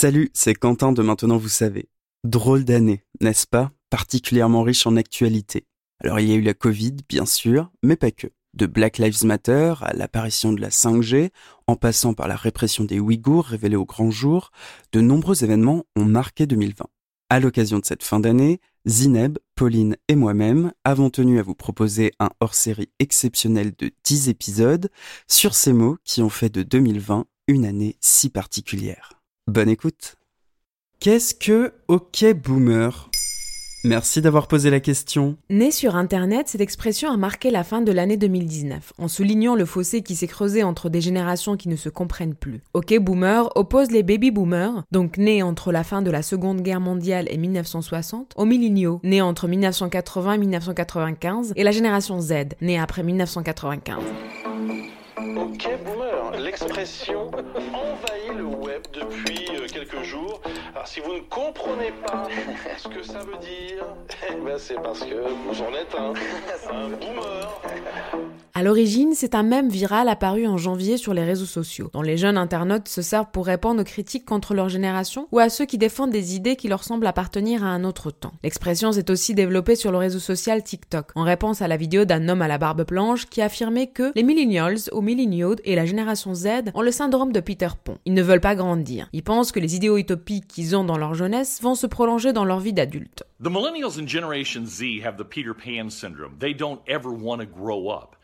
Salut, c'est Quentin de Maintenant Vous savez. Drôle d'année, n'est-ce pas? Particulièrement riche en actualité. Alors il y a eu la Covid, bien sûr, mais pas que. De Black Lives Matter à l'apparition de la 5G, en passant par la répression des Ouïghours révélée au grand jour, de nombreux événements ont marqué 2020. À l'occasion de cette fin d'année, Zineb, Pauline et moi-même avons tenu à vous proposer un hors-série exceptionnel de 10 épisodes sur ces mots qui ont fait de 2020 une année si particulière. Bonne écoute. Qu'est-ce que OK Boomer? Merci d'avoir posé la question. Née sur Internet, cette expression a marqué la fin de l'année 2019, en soulignant le fossé qui s'est creusé entre des générations qui ne se comprennent plus. OK Boomer oppose les baby boomers, donc nés entre la fin de la Seconde Guerre mondiale et 1960, aux milléniaux, nés entre 1980 et 1995, et la génération Z, née après 1995. Ok boomer, l'expression si vous ne comprenez pas ce que ça veut dire, eh ben, c'est parce que vous en êtes un, un boomer. À l'origine, c'est un mème viral apparu en janvier sur les réseaux sociaux, dont les jeunes internautes se servent pour répondre aux critiques contre leur génération ou à ceux qui défendent des idées qui leur semblent appartenir à un autre temps. L'expression s'est aussi développée sur le réseau social TikTok, en réponse à la vidéo d'un homme à la barbe blanche qui affirmait que les millennials ou millennials et la génération Z ont le syndrome de Peter Pan. Ils ne veulent pas grandir. Ils pensent que les idéaux utopiques qu'ils ont dans leur jeunesse vont se prolonger dans leur vie d'adulte. The millennials and Generation Z have the Peter Pan syndrome. They don't ever want to grow up.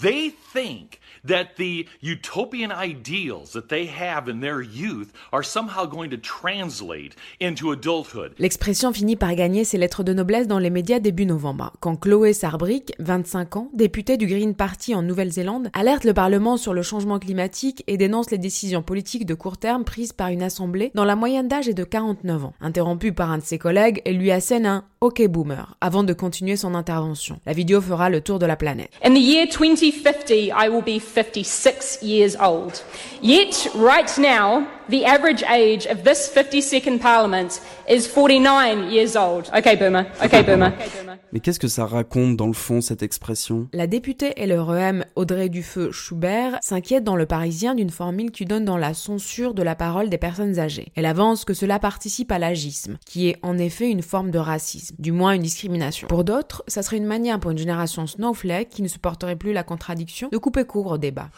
They think that the utopian ideals that they have in their youth are somehow going to translate into adulthood. L'expression finit par gagner ses lettres de noblesse dans les médias début novembre, quand Chloé Sarbrick, 25 ans, députée du Green Party en Nouvelle-Zélande, alerte le Parlement sur le changement climatique et dénonce les décisions politiques de court terme prises par une assemblée dont la moyenne d'âge est de 49 ans. Interrompue par un de ses collègues, elle lui assène un OK boomer avant de continuer son intervention. La vidéo fera le tour de la planète. In the year 2050, I will be 56 years old. Yet, right now, the average age of this 52nd Parliament is 49 years old. Okay, boomer. Okay, boomer. Mais qu'est-ce que ça raconte dans le fond cette expression? La députée LREM Audrey Dufeu-Schubert s'inquiète dans Le Parisien d'une formule qui donne dans la censure de la parole des personnes âgées. Elle avance que cela participe à l'agisme, qui est en effet une forme de racisme, du moins une discrimination. Pour d'autres, ça serait une manière pour une génération snowflake qui ne supporterait plus la contradiction de couper court au débat.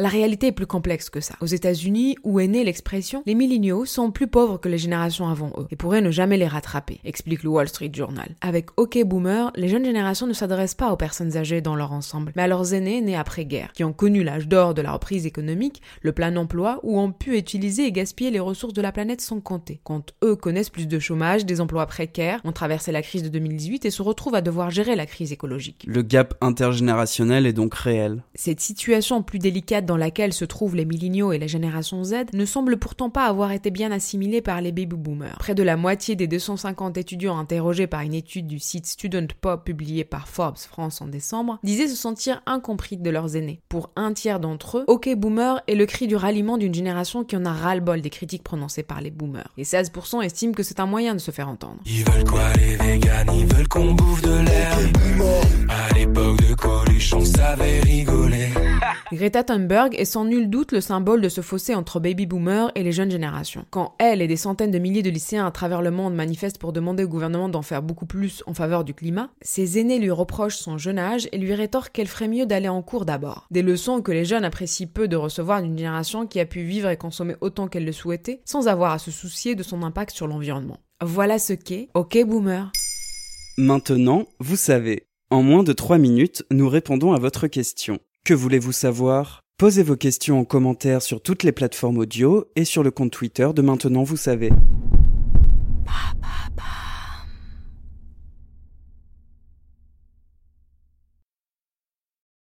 La réalité est plus complexe que ça. Aux États-Unis, où est née l'expression, les milléniaux sont plus pauvres que les générations avant eux et pourraient ne jamais les rattraper, explique le Wall Street Journal. Avec OK Boomer, les jeunes générations ne s'adressent pas aux personnes âgées dans leur ensemble, mais à leurs aînés nés après-guerre, qui ont connu l'âge d'or de la reprise économique, le plein emploi, ou ont pu utiliser et gaspiller les ressources de la planète sans compter. Quand eux connaissent plus de chômage, des emplois précaires, ont traversé la crise de 2018 et se retrouvent à devoir gérer la crise écologique. Le gap intergénérationnel est donc réel. Cette situation plus délicate dans laquelle se trouvent les milléniaux et la génération Z ne semble pourtant pas avoir été bien assimilée par les baby boomers. Près de la moitié des 250 étudiants interrogés par une étude du site Student Pop publiée par Forbes France en décembre disaient se sentir incompris de leurs aînés. Pour un tiers d'entre eux, OK Boomer est le cri du ralliement d'une génération qui en a ras-le-bol des critiques prononcées par les boomers. Et 16% estiment que c'est un moyen de se faire entendre. Ils veulent quoi les véganes? Ils veulent qu'on bouffe de l'herbe. À l'époque de Coluche, on savait rigoler. Greta Thunberg est sans nul doute le symbole de ce fossé entre baby boomers et les jeunes générations. Quand elle et des centaines de milliers de lycéens à travers le monde manifestent pour demander au gouvernement d'en faire beaucoup plus en faveur du climat, ses aînés lui reprochent son jeune âge et lui rétorquent qu'elle ferait mieux d'aller en cours d'abord. Des leçons que les jeunes apprécient peu de recevoir d'une génération qui a pu vivre et consommer autant qu'elle le souhaitait sans avoir à se soucier de son impact sur l'environnement. Voilà ce qu'est OK Boomer. Maintenant, vous savez. En moins de 3 minutes, nous répondons à votre question. Que voulez-vous savoir? Posez vos questions en commentaire sur toutes les plateformes audio et sur le compte Twitter de Maintenant, vous savez.